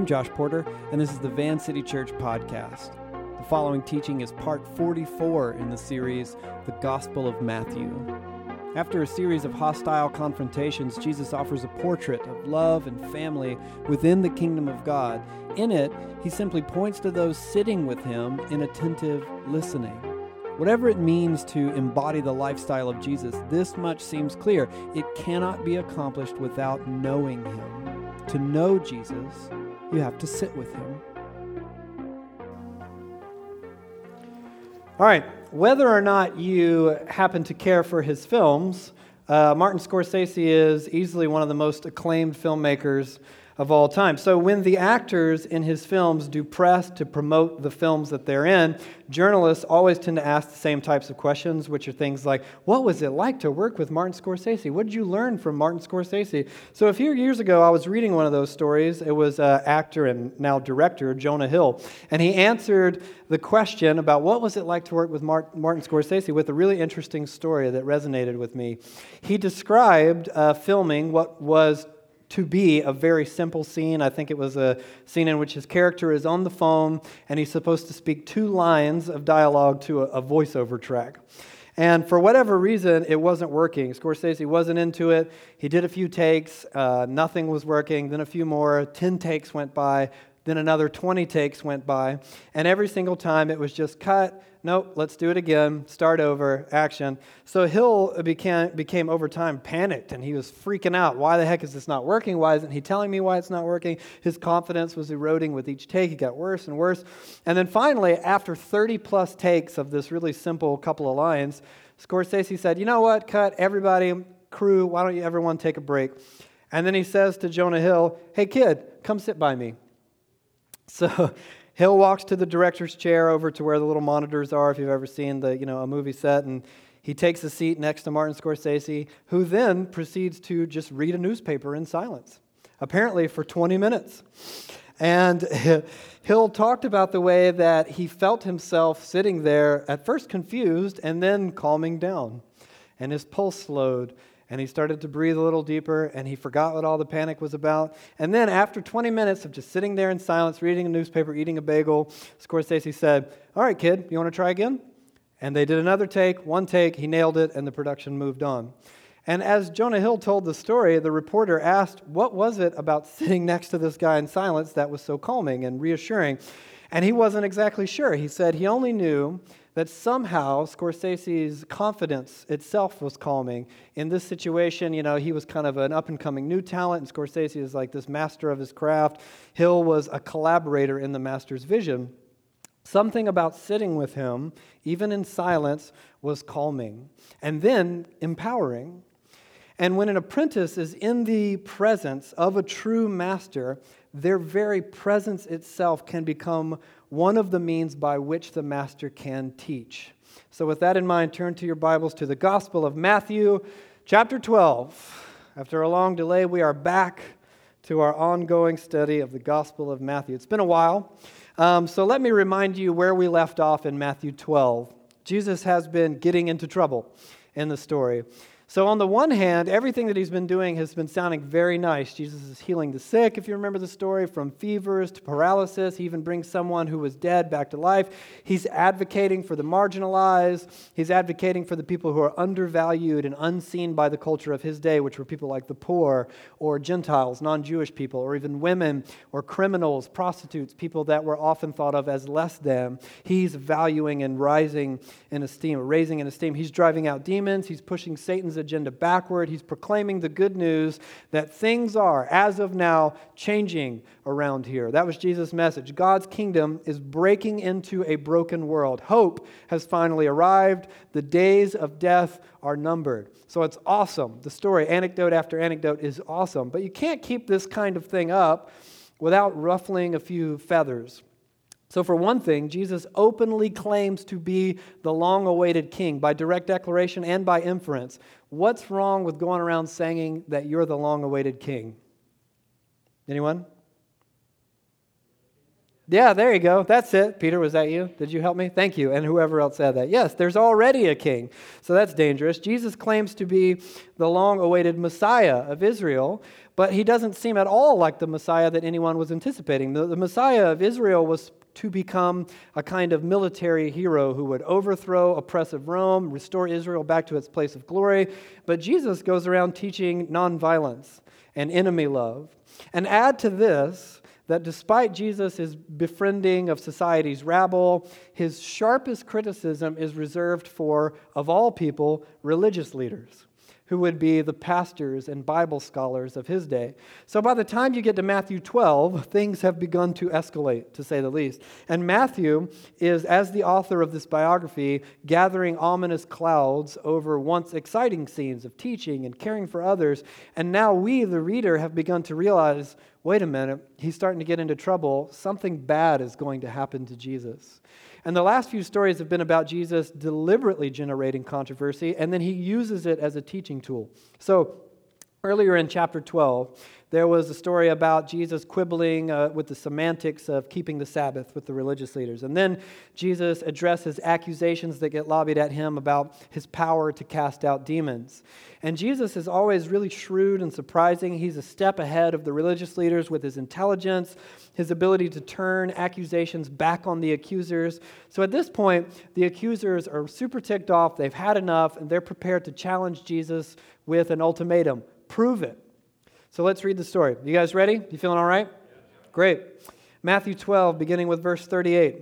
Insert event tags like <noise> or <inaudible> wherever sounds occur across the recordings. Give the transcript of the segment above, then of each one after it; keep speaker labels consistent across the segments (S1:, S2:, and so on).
S1: I'm Josh Porter, and this is the Van City Church podcast. The following teaching is part 44 in the series, The Gospel of Matthew. After a series of hostile confrontations, Jesus offers a portrait of love and family within the kingdom of God. In it, he simply points to those sitting with him in attentive listening. Whatever it means to embody the lifestyle of Jesus, this much seems clear. It cannot be accomplished without knowing him. To know Jesus, you have to sit with him. All right, whether or not you happen to care for his films, uh, Martin Scorsese is easily one of the most acclaimed filmmakers of all time. So when the actors in his films do press to promote the films that they're in, journalists always tend to ask the same types of questions, which are things like, What was it like to work with Martin Scorsese? What did you learn from Martin Scorsese? So a few years ago, I was reading one of those stories. It was uh, actor and now director Jonah Hill, and he answered the question about what was it like to work with Martin Scorsese with a really interesting story that resonated with me. He described uh, filming what was to be a very simple scene. I think it was a scene in which his character is on the phone and he's supposed to speak two lines of dialogue to a, a voiceover track. And for whatever reason, it wasn't working. Scorsese wasn't into it. He did a few takes, uh, nothing was working. Then a few more, 10 takes went by. Then another 20 takes went by. And every single time it was just cut, nope, let's do it again, start over, action. So Hill became, became over time panicked and he was freaking out. Why the heck is this not working? Why isn't he telling me why it's not working? His confidence was eroding with each take. He got worse and worse. And then finally, after 30 plus takes of this really simple couple of lines, Scorsese said, You know what? Cut, everybody, crew, why don't you everyone take a break? And then he says to Jonah Hill, Hey, kid, come sit by me. So <laughs> Hill walks to the director's chair over to where the little monitors are, if you've ever seen the, you know, a movie set, and he takes a seat next to Martin Scorsese, who then proceeds to just read a newspaper in silence, apparently for 20 minutes. And <laughs> Hill talked about the way that he felt himself sitting there, at first confused, and then calming down. And his pulse slowed, and he started to breathe a little deeper and he forgot what all the panic was about. And then, after 20 minutes of just sitting there in silence, reading a newspaper, eating a bagel, Scorsese said, All right, kid, you want to try again? And they did another take, one take, he nailed it, and the production moved on. And as Jonah Hill told the story, the reporter asked, What was it about sitting <laughs> next to this guy in silence that was so calming and reassuring? And he wasn't exactly sure. He said he only knew that somehow Scorsese's confidence itself was calming. In this situation, you know, he was kind of an up and coming new talent, and Scorsese is like this master of his craft. Hill was a collaborator in the master's vision. Something about sitting with him, even in silence, was calming and then empowering. And when an apprentice is in the presence of a true master, their very presence itself can become one of the means by which the master can teach. So, with that in mind, turn to your Bibles to the Gospel of Matthew, chapter 12. After a long delay, we are back to our ongoing study of the Gospel of Matthew. It's been a while, um, so let me remind you where we left off in Matthew 12. Jesus has been getting into trouble in the story. So, on the one hand, everything that he's been doing has been sounding very nice. Jesus is healing the sick, if you remember the story, from fevers to paralysis. He even brings someone who was dead back to life. He's advocating for the marginalized. He's advocating for the people who are undervalued and unseen by the culture of his day, which were people like the poor or Gentiles, non Jewish people, or even women or criminals, prostitutes, people that were often thought of as less than. He's valuing and rising in esteem, raising in esteem. He's driving out demons. He's pushing Satan's agenda backward. He's proclaiming the good news that things are, as of now, changing around here. That was Jesus' message. God's kingdom is breaking into a broken world. Hope has finally arrived. The days of death are numbered. So it's awesome. The story, anecdote after anecdote, is awesome. But you can't keep this kind of thing up without ruffling a few feathers. So, for one thing, Jesus openly claims to be the long awaited king by direct declaration and by inference. What's wrong with going around saying that you're the long awaited king? Anyone? Yeah, there you go. That's it. Peter, was that you? Did you help me? Thank you. And whoever else said that. Yes, there's already a king. So that's dangerous. Jesus claims to be the long awaited Messiah of Israel, but he doesn't seem at all like the Messiah that anyone was anticipating. The, the Messiah of Israel was to become a kind of military hero who would overthrow oppressive Rome, restore Israel back to its place of glory. But Jesus goes around teaching nonviolence and enemy love. And add to this, that despite Jesus' befriending of society's rabble, his sharpest criticism is reserved for, of all people, religious leaders who would be the pastors and Bible scholars of his day. So by the time you get to Matthew 12, things have begun to escalate, to say the least. And Matthew is, as the author of this biography, gathering ominous clouds over once exciting scenes of teaching and caring for others. And now we, the reader, have begun to realize wait a minute, he's starting to get into trouble. Something bad is going to happen to Jesus. And the last few stories have been about Jesus deliberately generating controversy, and then he uses it as a teaching tool. So, earlier in chapter 12, there was a story about Jesus quibbling uh, with the semantics of keeping the Sabbath with the religious leaders. And then Jesus addresses accusations that get lobbied at him about his power to cast out demons. And Jesus is always really shrewd and surprising. He's a step ahead of the religious leaders with his intelligence, his ability to turn accusations back on the accusers. So at this point, the accusers are super ticked off. They've had enough, and they're prepared to challenge Jesus with an ultimatum prove it. So let's read the story. You guys ready? You feeling all right? Great. Matthew 12, beginning with verse 38.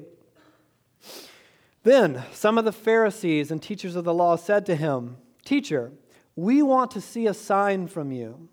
S1: Then some of the Pharisees and teachers of the law said to him, Teacher, we want to see a sign from you.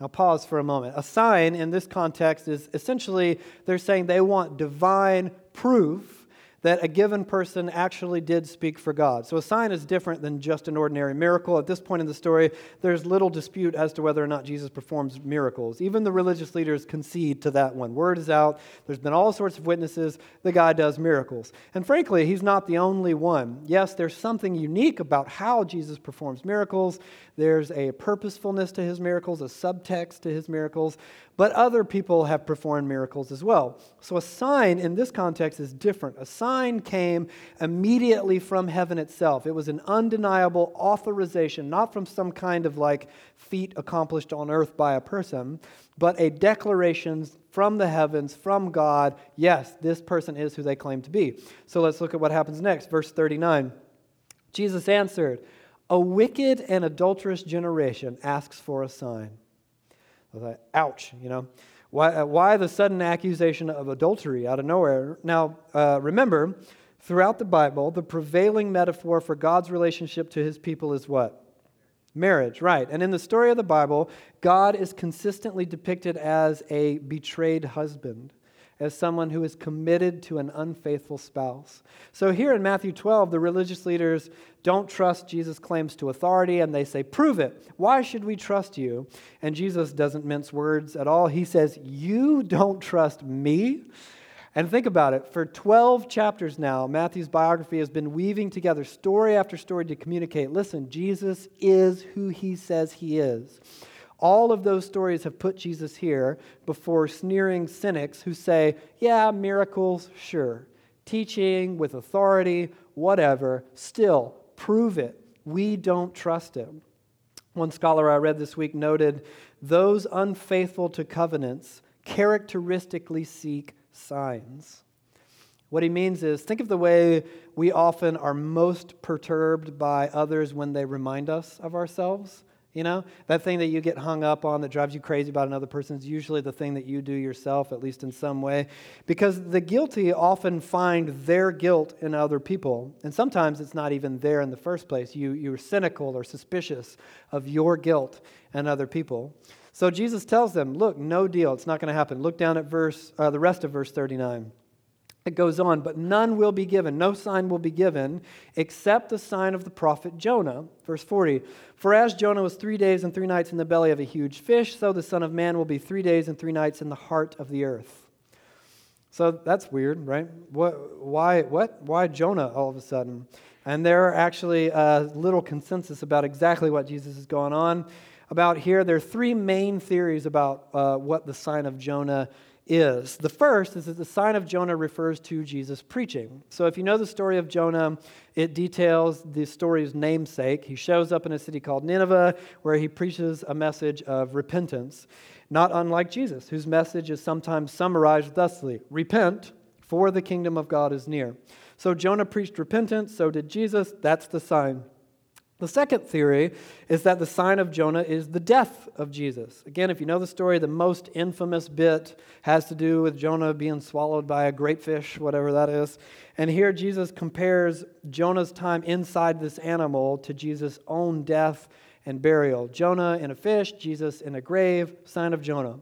S1: Now, pause for a moment. A sign in this context is essentially they're saying they want divine proof that a given person actually did speak for God. So a sign is different than just an ordinary miracle. At this point in the story, there's little dispute as to whether or not Jesus performs miracles. Even the religious leaders concede to that one. Word is out. There's been all sorts of witnesses. The guy does miracles. And frankly, he's not the only one. Yes, there's something unique about how Jesus performs miracles. There's a purposefulness to his miracles, a subtext to his miracles, but other people have performed miracles as well. So a sign in this context is different. A sign came immediately from heaven itself. It was an undeniable authorization, not from some kind of like feat accomplished on earth by a person, but a declaration from the heavens, from God, yes, this person is who they claim to be. So let's look at what happens next. Verse 39. Jesus answered, a wicked and adulterous generation asks for a sign. I was like, ouch, you know. Why, uh, why the sudden accusation of adultery out of nowhere? Now, uh, remember, throughout the Bible, the prevailing metaphor for God's relationship to his people is what? Marriage, right. And in the story of the Bible, God is consistently depicted as a betrayed husband as someone who is committed to an unfaithful spouse. So here in Matthew 12, the religious leaders don't trust Jesus' claims to authority and they say, Prove it. Why should we trust you? And Jesus doesn't mince words at all. He says, You don't trust me? And think about it. For 12 chapters now, Matthew's biography has been weaving together story after story to communicate listen, Jesus is who he says he is. All of those stories have put Jesus here before sneering cynics who say, yeah, miracles, sure. Teaching with authority, whatever. Still, prove it. We don't trust him. One scholar I read this week noted those unfaithful to covenants characteristically seek signs. What he means is think of the way we often are most perturbed by others when they remind us of ourselves. You know, that thing that you get hung up on that drives you crazy about another person is usually the thing that you do yourself, at least in some way. Because the guilty often find their guilt in other people. And sometimes it's not even there in the first place. You, you're cynical or suspicious of your guilt and other people. So Jesus tells them, look, no deal. It's not going to happen. Look down at verse, uh, the rest of verse 39. It goes on, but none will be given, no sign will be given, except the sign of the prophet Jonah. Verse 40 For as Jonah was three days and three nights in the belly of a huge fish, so the Son of Man will be three days and three nights in the heart of the earth. So that's weird, right? What, why, what? Why Jonah all of a sudden? And there are actually a little consensus about exactly what Jesus is going on about here. There are three main theories about uh, what the sign of Jonah is. The first is that the sign of Jonah refers to Jesus preaching. So if you know the story of Jonah, it details the story's namesake. He shows up in a city called Nineveh where he preaches a message of repentance, not unlike Jesus, whose message is sometimes summarized thusly Repent, for the kingdom of God is near. So Jonah preached repentance, so did Jesus. That's the sign. The second theory is that the sign of Jonah is the death of Jesus. Again, if you know the story, the most infamous bit has to do with Jonah being swallowed by a great fish, whatever that is. And here Jesus compares Jonah's time inside this animal to Jesus' own death and burial. Jonah in a fish, Jesus in a grave, sign of Jonah.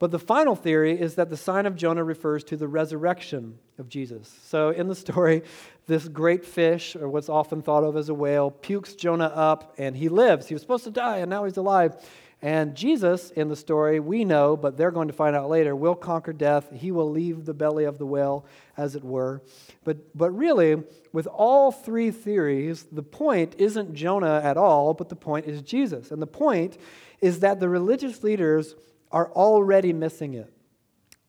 S1: But the final theory is that the sign of Jonah refers to the resurrection of Jesus. So in the story, this great fish, or what's often thought of as a whale, pukes Jonah up and he lives. He was supposed to die and now he's alive. And Jesus, in the story, we know, but they're going to find out later, will conquer death. He will leave the belly of the whale, as it were. But, but really, with all three theories, the point isn't Jonah at all, but the point is Jesus. And the point is that the religious leaders are already missing it.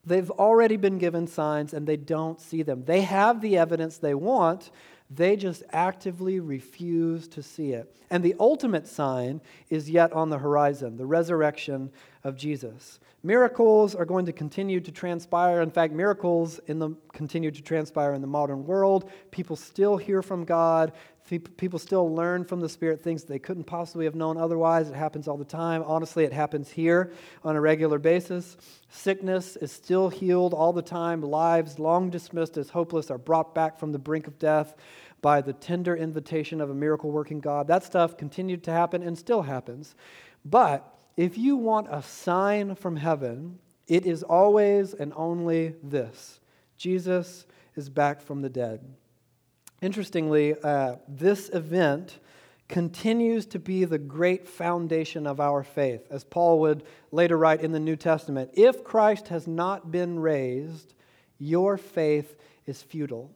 S1: They've already been given signs and they don't see them. They have the evidence they want, they just actively refuse to see it. And the ultimate sign is yet on the horizon the resurrection of Jesus. Miracles are going to continue to transpire. In fact, miracles in the, continue to transpire in the modern world. People still hear from God. People still learn from the Spirit things they couldn't possibly have known otherwise. It happens all the time. Honestly, it happens here on a regular basis. Sickness is still healed all the time. Lives long dismissed as hopeless are brought back from the brink of death by the tender invitation of a miracle working God. That stuff continued to happen and still happens. But if you want a sign from heaven, it is always and only this Jesus is back from the dead. Interestingly, uh, this event continues to be the great foundation of our faith. As Paul would later write in the New Testament if Christ has not been raised, your faith is futile.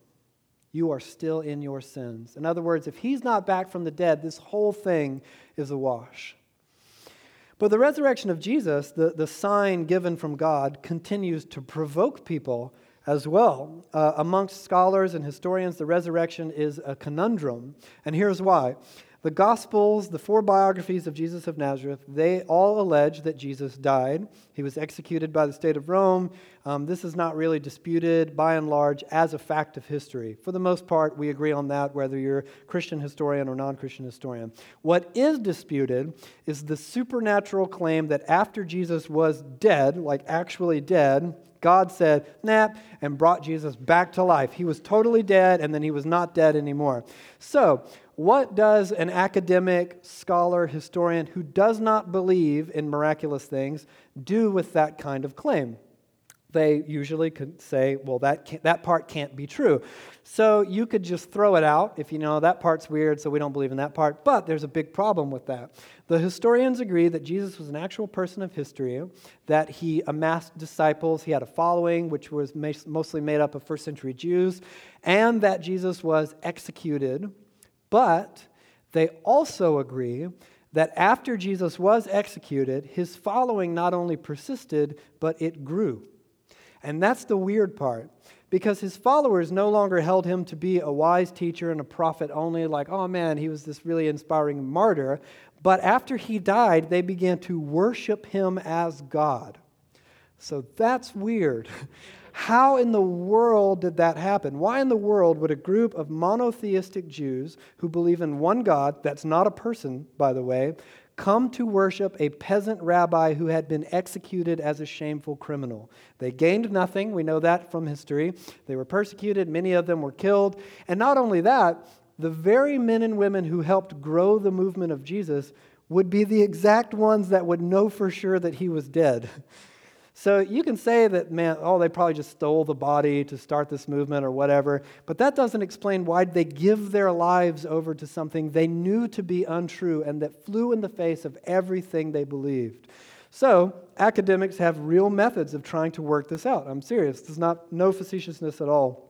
S1: You are still in your sins. In other words, if he's not back from the dead, this whole thing is a wash. But the resurrection of Jesus, the, the sign given from God, continues to provoke people as well. Uh, amongst scholars and historians, the resurrection is a conundrum, and here's why. The Gospels, the four biographies of Jesus of Nazareth, they all allege that Jesus died. He was executed by the state of Rome. Um, this is not really disputed, by and large, as a fact of history. For the most part, we agree on that, whether you're Christian historian or non Christian historian. What is disputed is the supernatural claim that after Jesus was dead, like actually dead, God said, nah, and brought Jesus back to life. He was totally dead, and then he was not dead anymore. So, what does an academic, scholar, historian who does not believe in miraculous things do with that kind of claim? They usually could say, well, that, that part can't be true. So you could just throw it out if you know that part's weird, so we don't believe in that part. But there's a big problem with that. The historians agree that Jesus was an actual person of history, that he amassed disciples, he had a following, which was mostly made up of first century Jews, and that Jesus was executed but they also agree that after Jesus was executed, his following not only persisted, but it grew. And that's the weird part, because his followers no longer held him to be a wise teacher and a prophet only, like, oh man, he was this really inspiring martyr. But after he died, they began to worship him as God. So that's weird. <laughs> How in the world did that happen? Why in the world would a group of monotheistic Jews who believe in one God, that's not a person, by the way, come to worship a peasant rabbi who had been executed as a shameful criminal? They gained nothing. We know that from history. They were persecuted, many of them were killed. And not only that, the very men and women who helped grow the movement of Jesus would be the exact ones that would know for sure that he was dead. <laughs> So you can say that, man, oh, they probably just stole the body to start this movement or whatever, but that doesn't explain why they give their lives over to something they knew to be untrue and that flew in the face of everything they believed. So academics have real methods of trying to work this out. I'm serious. There's not no facetiousness at all.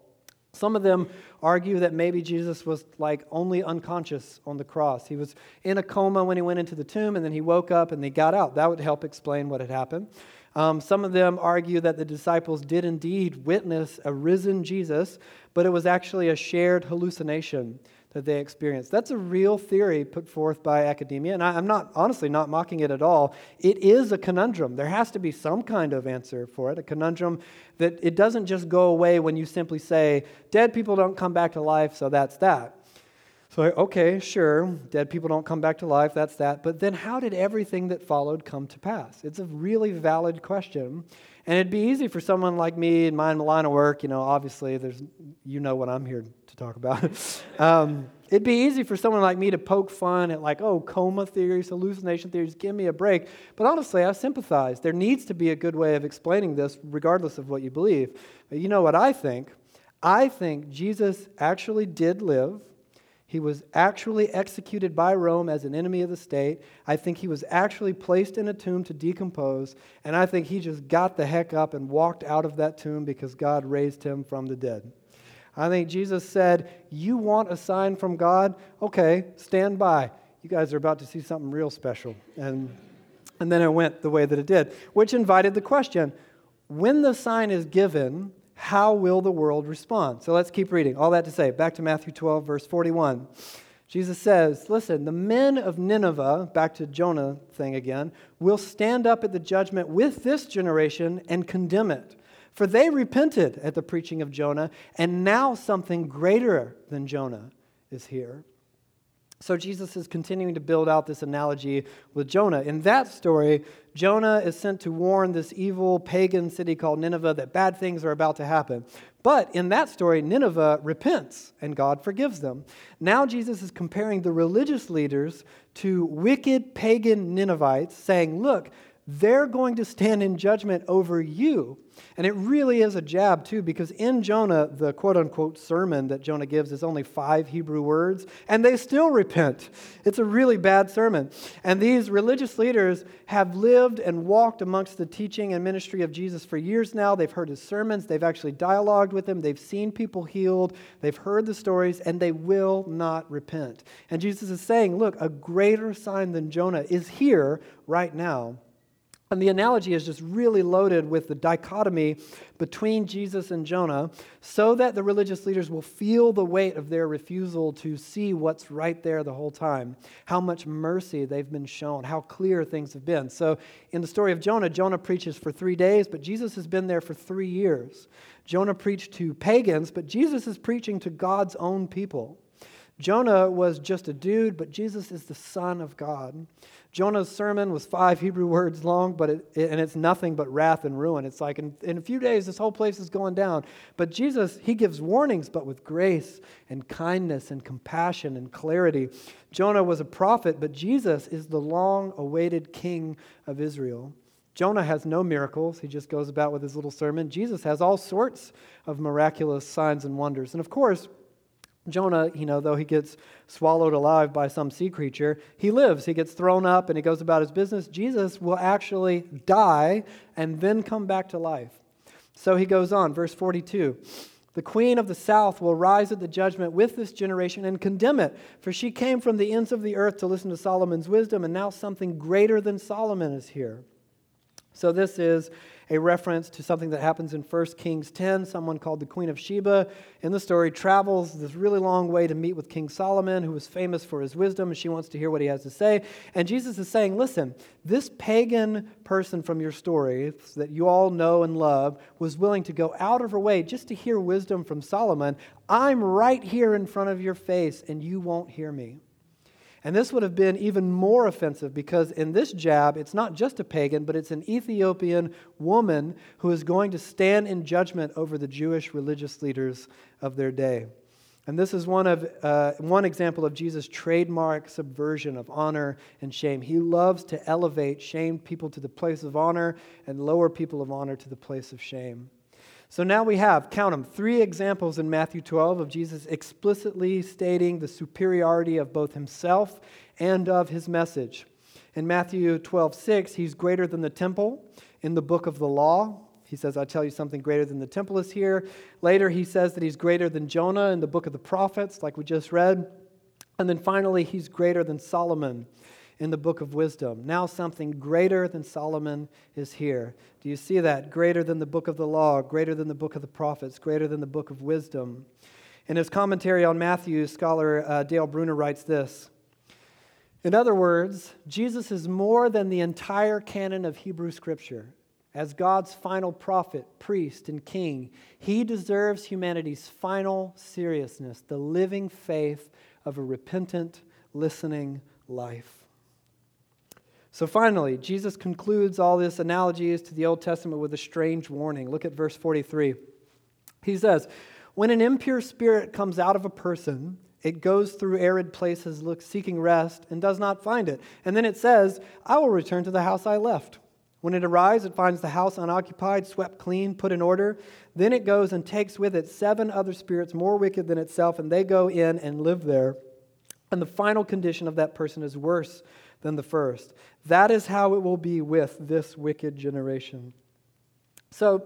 S1: Some of them argue that maybe Jesus was like only unconscious on the cross. He was in a coma when he went into the tomb, and then he woke up and he got out. That would help explain what had happened. Um, some of them argue that the disciples did indeed witness a risen Jesus, but it was actually a shared hallucination that they experienced. That's a real theory put forth by academia, and I, am not, honestly, not mocking it at all. It is a conundrum. There has to be some kind of answer for it, a conundrum that it doesn't just go away when you simply say, dead people don't come back to life, so that's that. So, okay, sure, dead people don't come back to life, that's that. But then how did everything that followed come to pass? It's a really valid question. And it'd be easy for someone like me in my line of work, you know, obviously, there's, you know what I'm here to talk about. <laughs> um, it'd be easy for someone like me to poke fun at, like, oh, coma theories, hallucination theories, give me a break. But honestly, I sympathize. There needs to be a good way of explaining this, regardless of what you believe. But you know what I think? I think Jesus actually did live. He was actually executed by Rome as an enemy of the state. I think he was actually placed in a tomb to decompose. And I think he just got the heck up and walked out of that tomb because God raised him from the dead. I think Jesus said, You want a sign from God? Okay, stand by. You guys are about to see something real special. And, and then it went the way that it did, which invited the question when the sign is given, how will the world respond? So let's keep reading. All that to say, back to Matthew 12, verse 41. Jesus says, Listen, the men of Nineveh, back to Jonah thing again, will stand up at the judgment with this generation and condemn it. For they repented at the preaching of Jonah, and now something greater than Jonah is here. So Jesus is continuing to build out this analogy with Jonah. In that story, Jonah is sent to warn this evil pagan city called Nineveh that bad things are about to happen. But in that story, Nineveh repents and God forgives them. Now Jesus is comparing the religious leaders to wicked pagan Ninevites, saying, Look, they're going to stand in judgment over you. And it really is a jab, too, because in Jonah, the quote unquote sermon that Jonah gives is only five Hebrew words, and they still repent. It's a really bad sermon. And these religious leaders have lived and walked amongst the teaching and ministry of Jesus for years now. They've heard his sermons, they've actually dialogued with him, they've seen people healed, they've heard the stories, and they will not repent. And Jesus is saying, Look, a greater sign than Jonah is here right now. And the analogy is just really loaded with the dichotomy between Jesus and Jonah so that the religious leaders will feel the weight of their refusal to see what's right there the whole time, how much mercy they've been shown, how clear things have been. So, in the story of Jonah, Jonah preaches for three days, but Jesus has been there for three years. Jonah preached to pagans, but Jesus is preaching to God's own people. Jonah was just a dude, but Jesus is the Son of God. Jonah's sermon was five Hebrew words long, but it, it, and it's nothing but wrath and ruin. It's like in, in a few days, this whole place is going down. But Jesus, he gives warnings, but with grace and kindness and compassion and clarity. Jonah was a prophet, but Jesus is the long awaited king of Israel. Jonah has no miracles. He just goes about with his little sermon. Jesus has all sorts of miraculous signs and wonders. And of course, Jonah, you know, though he gets swallowed alive by some sea creature, he lives. He gets thrown up and he goes about his business. Jesus will actually die and then come back to life. So he goes on, verse 42. The queen of the south will rise at the judgment with this generation and condemn it, for she came from the ends of the earth to listen to Solomon's wisdom, and now something greater than Solomon is here. So, this is a reference to something that happens in 1 Kings 10. Someone called the Queen of Sheba in the story travels this really long way to meet with King Solomon, who was famous for his wisdom, and she wants to hear what he has to say. And Jesus is saying, Listen, this pagan person from your story that you all know and love was willing to go out of her way just to hear wisdom from Solomon. I'm right here in front of your face, and you won't hear me. And this would have been even more offensive because in this jab, it's not just a pagan, but it's an Ethiopian woman who is going to stand in judgment over the Jewish religious leaders of their day. And this is one, of, uh, one example of Jesus' trademark subversion of honor and shame. He loves to elevate shamed people to the place of honor and lower people of honor to the place of shame. So now we have, count them, three examples in Matthew 12 of Jesus explicitly stating the superiority of both himself and of his message. In Matthew 12, 6, he's greater than the temple. In the book of the law, He says, I tell you something greater than the temple is here. Later, he says that he's greater than Jonah in the book of the prophets, like we just read. And then finally, he's greater than Solomon in the book of wisdom. Now, something greater than Solomon is here. Do you see that? Greater than the book of the law, greater than the book of the prophets, greater than the book of wisdom. In his commentary on Matthew, scholar uh, Dale Bruner writes this In other words, Jesus is more than the entire canon of Hebrew scripture. As God's final prophet, priest, and king, he deserves humanity's final seriousness, the living faith of a repentant, listening life. So finally, Jesus concludes all this analogies to the Old Testament with a strange warning. Look at verse 43. He says, When an impure spirit comes out of a person, it goes through arid places, looks seeking rest, and does not find it. And then it says, I will return to the house I left. When it arrives, it finds the house unoccupied, swept clean, put in order. Then it goes and takes with it seven other spirits more wicked than itself, and they go in and live there. And the final condition of that person is worse than the first. That is how it will be with this wicked generation. So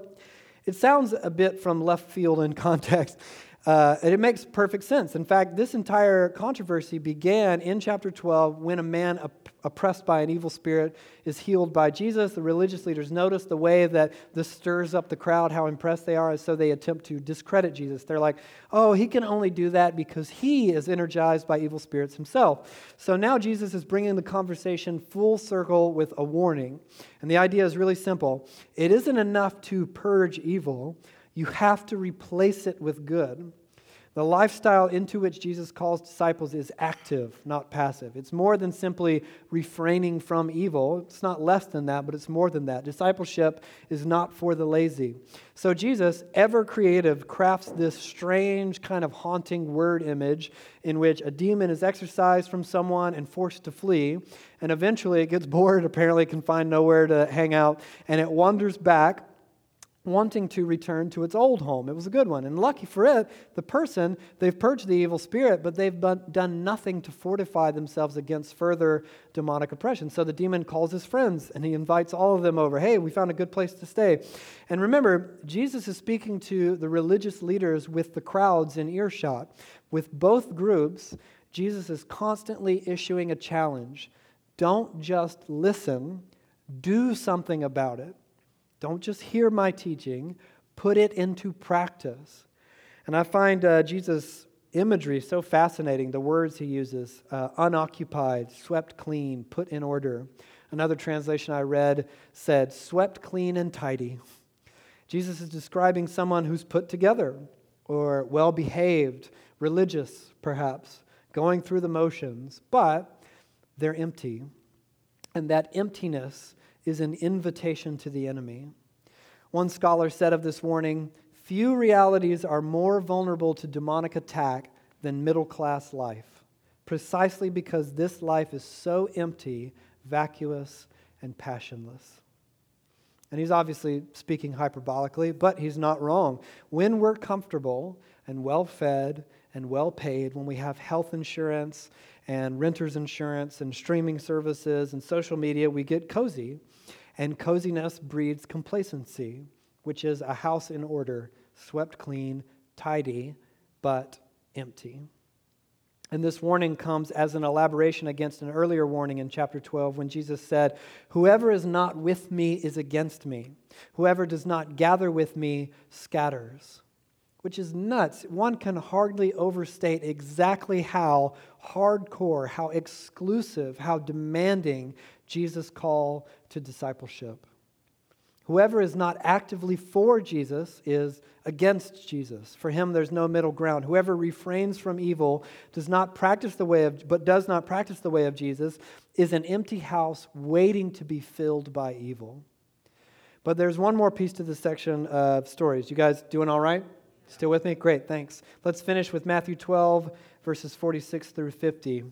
S1: it sounds a bit from left field in <laughs> context, uh, and it makes perfect sense. In fact, this entire controversy began in chapter 12 when a man op- oppressed by an evil spirit is healed by Jesus. The religious leaders notice the way that this stirs up the crowd, how impressed they are, and so they attempt to discredit Jesus. They're like, oh, he can only do that because he is energized by evil spirits himself. So now Jesus is bringing the conversation full circle with a warning. And the idea is really simple it isn't enough to purge evil you have to replace it with good. The lifestyle into which Jesus calls disciples is active, not passive. It's more than simply refraining from evil. It's not less than that, but it's more than that. Discipleship is not for the lazy. So Jesus, ever creative, crafts this strange, kind of haunting word image in which a demon is exorcised from someone and forced to flee. And eventually it gets <laughs> bored, apparently, can find nowhere to hang out, and it wanders back wanting to return to its old home. It was a good one. And lucky for it, the person, they've purged the evil spirit, but they've done nothing to fortify themselves against further demonic oppression. So the demon calls his friends and he invites all of them over. Hey, we found a good place to stay. And remember, Jesus is speaking to the religious leaders with the crowds in earshot. With both groups, Jesus is constantly issuing a challenge. Don't just listen, do something about it. Don't just hear my teaching, put it into practice. And I find uh, Jesus' imagery so fascinating, the words he uses uh, unoccupied, swept clean, put in order. Another translation I read said, swept clean and tidy. Jesus is describing someone who's put together or well behaved, religious perhaps, going through the motions, but they're empty. And that emptiness is an invitation to the enemy. One scholar said of this warning few realities are more vulnerable to demonic attack than middle class life, precisely because this life is so empty, vacuous, and passionless. And he's obviously speaking hyperbolically, but he's not wrong. When we're comfortable and well fed and well paid, when we have health insurance and renter's insurance and streaming services and social media, we get cozy. And coziness breeds complacency, which is a house in order, swept clean, tidy, but empty. And this warning comes as an elaboration against an earlier warning in chapter 12 when Jesus said, Whoever is not with me is against me. Whoever does not gather with me scatters which is nuts. One can hardly overstate exactly how hardcore, how exclusive, how demanding Jesus' call to discipleship. Whoever is not actively for Jesus is against Jesus. For him, there's no middle ground. Whoever refrains from evil, does not practice the way of, but does not practice the way of Jesus, is an empty house waiting to be filled by evil. But there's one more piece to this section of stories. You guys doing all right? Still with me? Great, thanks. Let's finish with Matthew 12, verses 46 through 50.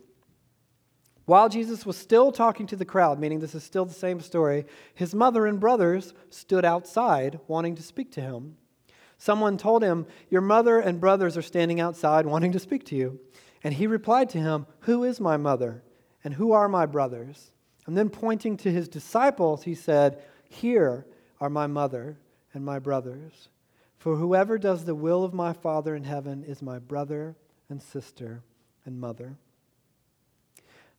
S1: While Jesus was still talking to the crowd, meaning this is still the same story, his mother and brothers stood outside wanting to speak to him. Someone told him, Your mother and brothers are standing outside wanting to speak to you. And he replied to him, Who is my mother? And who are my brothers? And then pointing to his disciples, he said, Here are my mother and my brothers. For whoever does the will of my Father in heaven is my brother and sister and mother.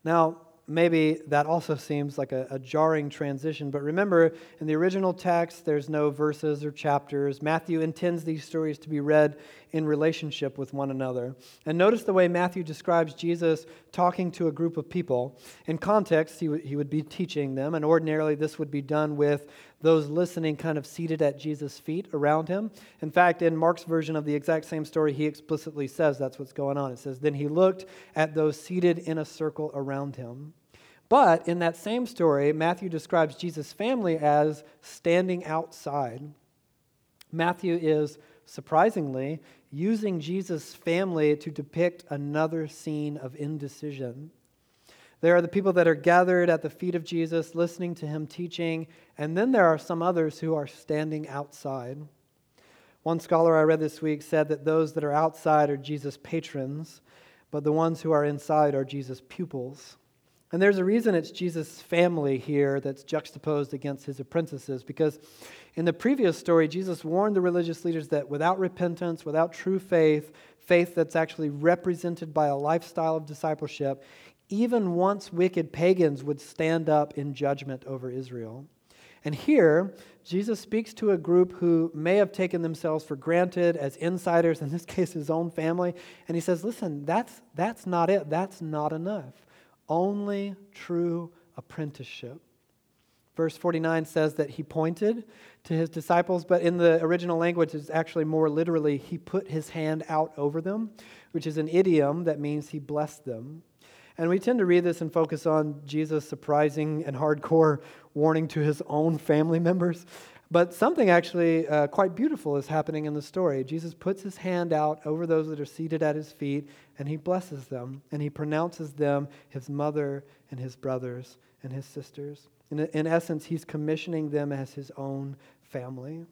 S1: Now, maybe that also seems like a, a, jarring transition. But remember, in the original text, there's no verses or chapters. Matthew intends these stories to be read in relationship with one another. And notice the way Matthew describes Jesus talking to a group of people. In context, he, w- he would be teaching them, and ordinarily this would be done with those listening kind of seated at Jesus' feet around him. In fact, in Mark's version of the exact same story, he explicitly says that's what's going on. It says, Then he looked at those seated in a circle around him. But in that same story, Matthew describes Jesus' family as standing outside. Matthew is surprisingly using Jesus' family to depict another scene of indecision. There are the people that are gathered at the feet of Jesus, listening to him teaching, and then there are some others who are standing outside. One scholar I read this week said that those that are outside are Jesus' patrons, but the ones who are inside are Jesus' pupils. And there's a reason it's Jesus' family here that's juxtaposed against his apprentices, because in the previous story, Jesus warned the religious leaders that without repentance, without true faith, faith that's actually represented by a lifestyle of discipleship, even once wicked pagans would stand up in judgment over Israel. And here, Jesus speaks to a group who may have taken themselves for granted as insiders, in this case, his own family. And he says, Listen, that's, that's not it. That's not enough. Only true apprenticeship. Verse 49 says that he pointed to his disciples, but in the original language, it's actually more literally, he put his hand out over them, which is an idiom that means he blessed them. And we tend to read this and focus on Jesus' surprising and hardcore warning to his own family members. But something actually uh, quite beautiful is happening in the story. Jesus puts his hand out over those that are seated at his feet, and he blesses them, and he pronounces them his mother and his brothers and his sisters. In, in essence, he's commissioning them as his own family.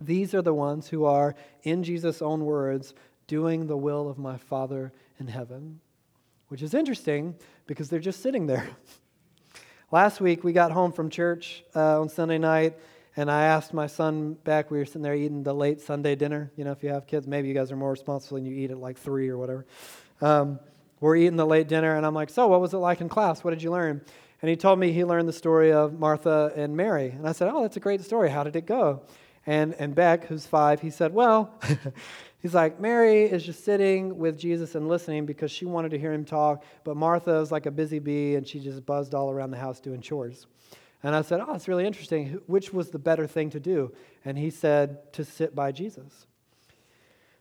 S1: These are the ones who are, in Jesus' own words, doing the will of my Father in heaven, which is interesting because they're just sitting there. <laughs> Last week, we got home from church uh, on Sunday night and I asked my son Beck, we were sitting there eating the late Sunday dinner. You know, if you have kids, maybe you guys are more responsible and you eat at like three or whatever. Um, we're eating the late dinner, and I'm like, So, what was it like in class? What did you learn? And he told me he learned the story of Martha and Mary. And I said, Oh, that's a great story. How did it go? And, and Beck, who's five, he said, Well, <laughs> he's like, Mary is just sitting with Jesus and listening because she wanted to hear him talk, but Martha is like a busy bee and she just buzzed all around the house doing chores. And I said, Oh, it's really interesting. Which was the better thing to do? And he said, To sit by Jesus.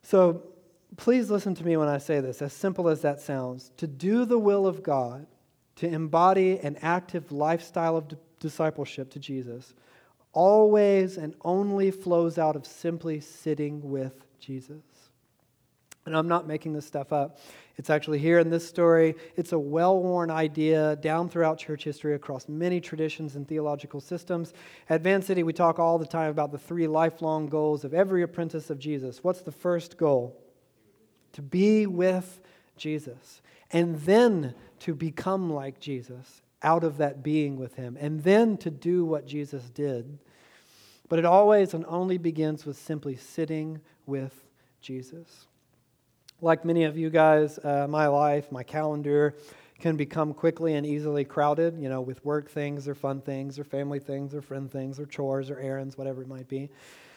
S1: So please listen to me when I say this, as simple as that sounds. To do the will of God, to embody an active lifestyle of discipleship to Jesus, always and only flows out of simply sitting with Jesus. And I'm not making this stuff up. It's actually here in this story. It's a well worn idea down throughout church history across many traditions and theological systems. At Van City, we talk all the time about the three lifelong goals of every apprentice of Jesus. What's the first goal? To be with Jesus, and then to become like Jesus out of that being with him, and then to do what Jesus did. But it always and only begins with simply sitting with Jesus. Like many of you guys, uh, my life, my calendar can become quickly and easily crowded, you know, with work things or fun things or family things or friend things or chores or errands, whatever it might be.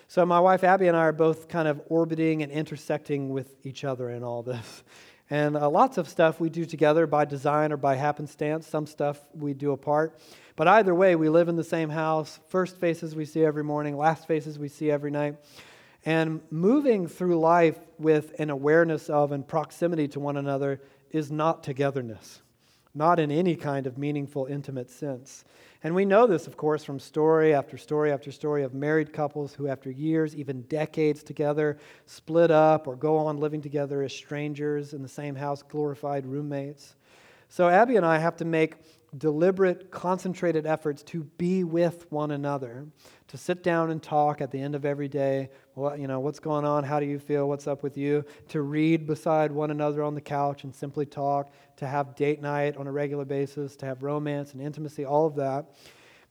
S1: So my wife Abby and I are both kind of orbiting and intersecting with each other in all this. <laughs> And uh, lots of stuff we do together by design or by happenstance. Some stuff we do apart. But either way, we live in the same house. First faces we see every morning, last faces we see every night. And moving through life with an awareness of and proximity to one another is not togetherness, not in any kind of meaningful, intimate sense. And we know this, of course, from story after story after story of married couples who, after years, even decades together, split up or go on living together as strangers in the same house, glorified roommates. So, Abby and I have to make deliberate, concentrated efforts to be with one another, to sit down and talk at the end of every day. What, you know, what's going on? How do you feel? What's up with you? To read beside one another on the couch and simply talk, to have date night on a regular basis, to have romance and intimacy, all of that.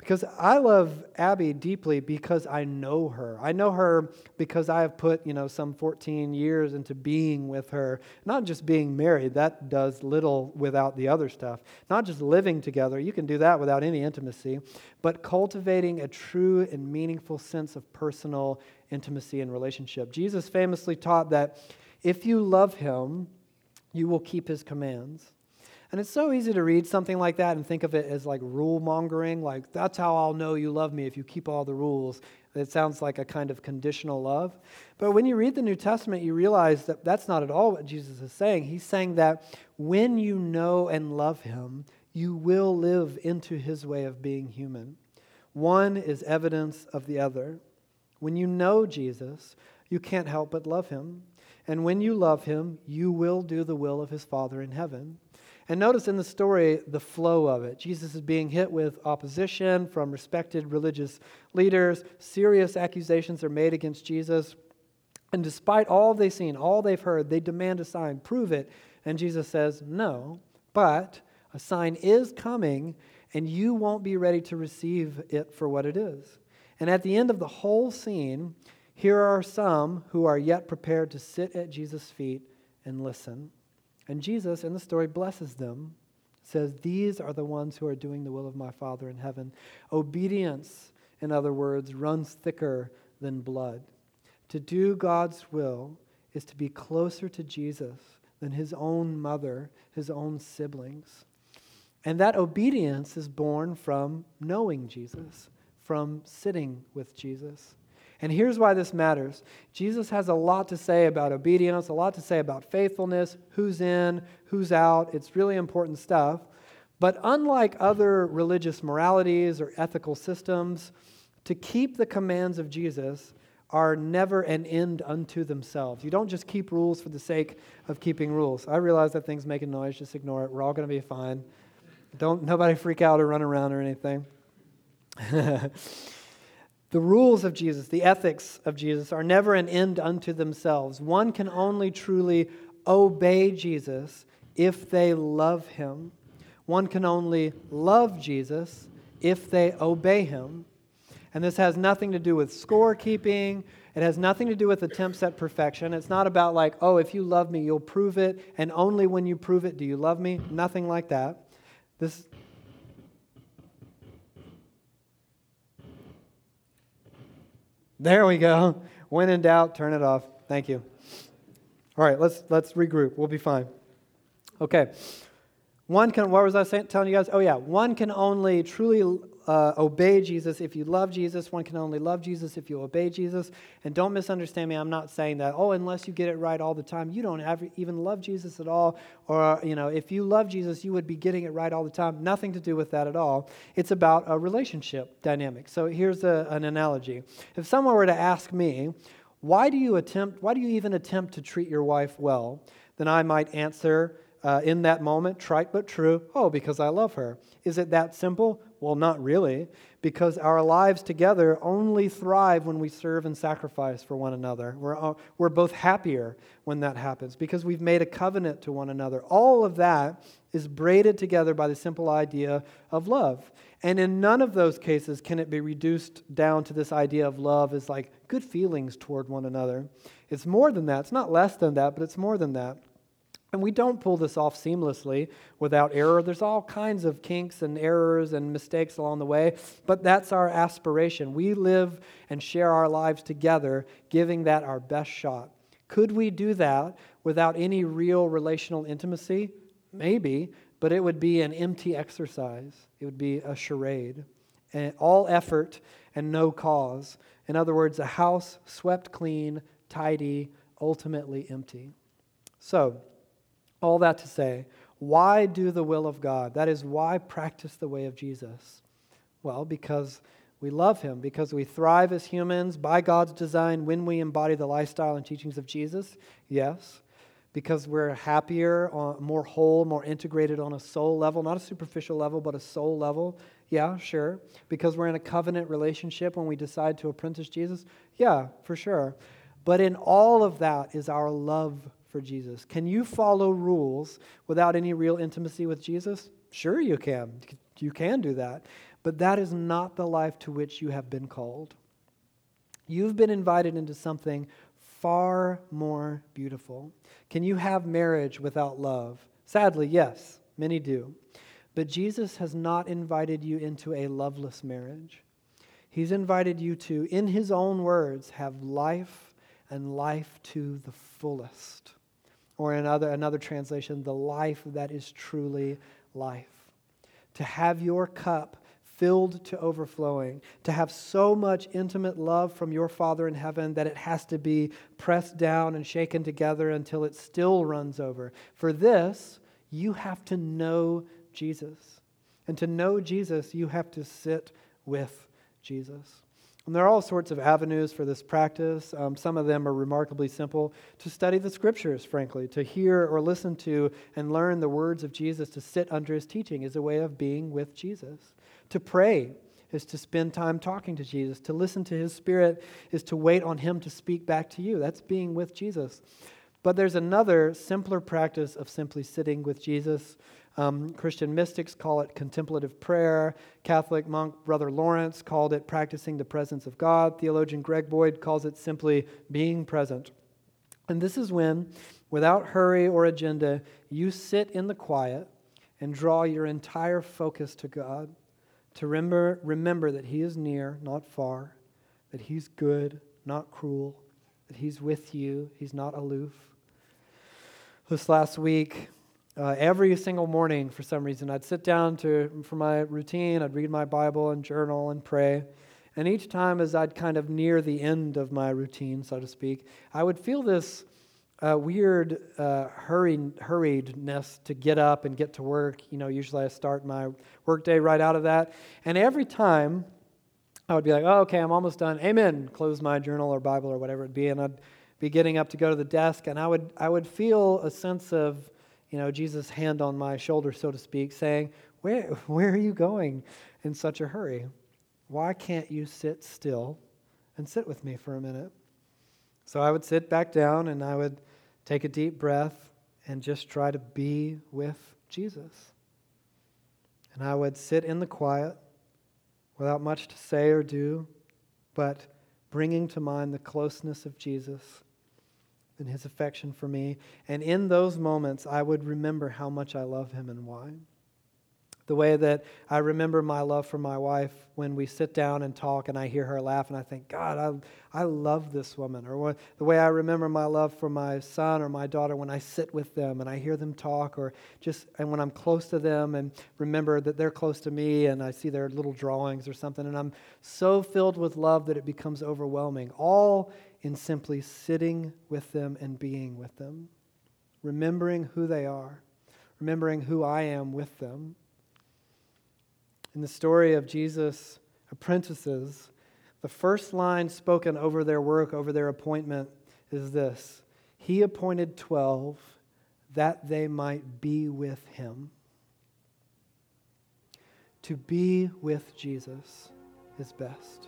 S1: Because I love Abby deeply because I know her. I know her because I have put, you know, some 14 years into being with her. Not just being married, that does little without the other stuff. Not just living together, you can do that without any intimacy, but cultivating a true and meaningful sense of personal intimacy and relationship. Jesus famously taught that if you love him, you will keep his commands. And it's so easy to read something like that and think of it as like rule mongering, like that's how I'll know you love me if you keep all the rules. It sounds like a kind of conditional love. But when you read the New Testament, you realize that that's not at all what Jesus is saying. He's saying that when you know and love him, you will live into his way of being human. One is evidence of the other. When you know Jesus, you can't help but love him. And when you love him, you will do the will of his Father in heaven. And notice in the story the flow of it. Jesus is being hit with opposition from respected religious leaders. Serious accusations are made against Jesus. And despite all they've seen, all they've heard, they demand a sign. Prove it. And Jesus says, No, but a sign is coming, and you won't be ready to receive it for what it is. And at the end of the whole scene, here are some who are yet prepared to sit at Jesus' feet and listen. And Jesus, in the story, blesses them, says, These are the ones who are doing the will of my Father in heaven. Obedience, in other words, runs thicker than blood. To do God's will is to be closer to Jesus than his own mother, his own siblings. And that obedience is born from knowing Jesus, from sitting with Jesus. And here's why this matters Jesus has a lot to say about obedience, a lot to say about faithfulness, who's in, who's out. It's really important stuff. But unlike other religious moralities or ethical systems, to keep the commands of Jesus are never an end unto themselves. You don't just keep rules for the sake of keeping rules. I realize that thing's making noise, just ignore it. We're all going to be fine. Don't nobody freak out or run around or anything. <laughs> The rules of Jesus, the ethics of Jesus, are never an end unto themselves. One can only truly obey Jesus if they love him. One can only love Jesus if they obey him. And this has nothing to do with scorekeeping. It has nothing to do with attempts at perfection. It's not about, like, oh, if you love me, you'll prove it, and only when you prove it do you love me. Nothing like that. This, There we go. When in doubt, turn it off. Thank you. All right, let's let's regroup. We'll be fine. Okay. One can. What was I saying, telling you guys? Oh yeah, one can only truly uh, obey Jesus if you love Jesus. One can only love Jesus if you obey Jesus. And don't misunderstand me. I'm not saying that, oh, unless you get it right all the time, you don't ever even love Jesus at all. Or, you know, if you love Jesus, you would be getting it right all the time. Nothing to do with that at all. It's about a relationship dynamic. So here's a, an analogy. If someone were to ask me, why do you attempt, why do you even attempt to treat your wife well? Then I might answer, uh, in that moment, trite but true, oh, because I love her. Is it that simple? Well, not really, because our lives together only thrive when we serve and sacrifice for one another. We're, uh, we're both happier when that happens because we've made a covenant to one another. All of that is braided together by the simple idea of love. And in none of those cases can it be reduced down to this idea of love as like good feelings toward one another. It's more than that. It's not less than that, but it's more than that. And we don't pull this off seamlessly without error. There's all kinds of kinks and errors and mistakes along the way, but that's our aspiration. We live and share our lives together, giving that our best shot. Could we do that without any real relational intimacy? Maybe, but it would be an empty exercise. It would be a charade. And all effort and no cause. In other words, a house swept clean, tidy, ultimately empty. So, all that to say, why do the will of God? That is, why practice the way of Jesus? Well, because we love him, because we thrive as humans by God's design when we embody the lifestyle and teachings of Jesus, yes. Because we're happier, uh, more whole, more integrated on a soul level, not a superficial level, but a soul level, yeah, sure. Because we're in a covenant relationship when we decide to apprentice Jesus, yeah, for sure. But in all of that is our love for Jesus. Can you follow rules without any real intimacy with Jesus? Sure, you can. You can do that. But that is not the life to which you have been called. You've been invited into something far more beautiful. Can you have marriage without love? Sadly, yes, many do. But Jesus has not invited you into a loveless marriage. He's invited you to, in His own words, have life and life to the fullest. Or in other, another translation, the life that is truly life. To have your cup filled to overflowing, to have so much intimate love from your Father in heaven that it has to be pressed down and shaken together until it still runs over. For this, you have to know Jesus. And to know Jesus, you have to sit with Jesus. And there are all sorts of avenues for this practice. Um, some of them are remarkably simple. To study the scriptures, frankly, to hear or listen to and learn the words of Jesus, to sit under his teaching is a way of being with Jesus. To pray is to spend time talking to Jesus. To listen to his spirit is to wait on him to speak back to you. That's being with Jesus. But there's another simpler practice of simply sitting with Jesus. Um, Christian mystics call it contemplative prayer. Catholic monk Brother Lawrence called it practicing the presence of God. Theologian Greg Boyd calls it simply being present. And this is when, without hurry or agenda, you sit in the quiet and draw your entire focus to God to remember, remember that He is near, not far, that He's good, not cruel, that He's with you, He's not aloof. This last week, uh, every single morning, for some reason, I'd sit down to, for my routine, I'd read my Bible and journal and pray. And each time, as I'd kind of near the end of my routine, so to speak, I would feel this uh, weird uh, hurried, hurriedness to get up and get to work. You know, usually I start my workday right out of that. And every time I would be like, oh, okay, I'm almost done. Amen. Close my journal or Bible or whatever it be. And I'd be getting up to go to the desk. And I would, I would feel a sense of, you know, Jesus' hand on my shoulder, so to speak, saying, where, where are you going in such a hurry? Why can't you sit still and sit with me for a minute? So I would sit back down and I would take a deep breath and just try to be with Jesus. And I would sit in the quiet without much to say or do, but bringing to mind the closeness of Jesus and his affection for me. And in those moments, I would remember how much I love him and why. The way that I remember my love for my wife when we sit down and talk and I hear her laugh and I think, God, I, I love this woman. Or the way I remember my love for my son or my daughter when I sit with them and I hear them talk, or just and when I'm close to them and remember that they're close to me and I see their little drawings or something. And I'm so filled with love that it becomes overwhelming. All in simply sitting with them and being with them, remembering who they are, remembering who I am with them in the story of Jesus' apprentices, the first line spoken over their work, over their appointment, is this He appointed 12 that they might be with him. To be with Jesus is best.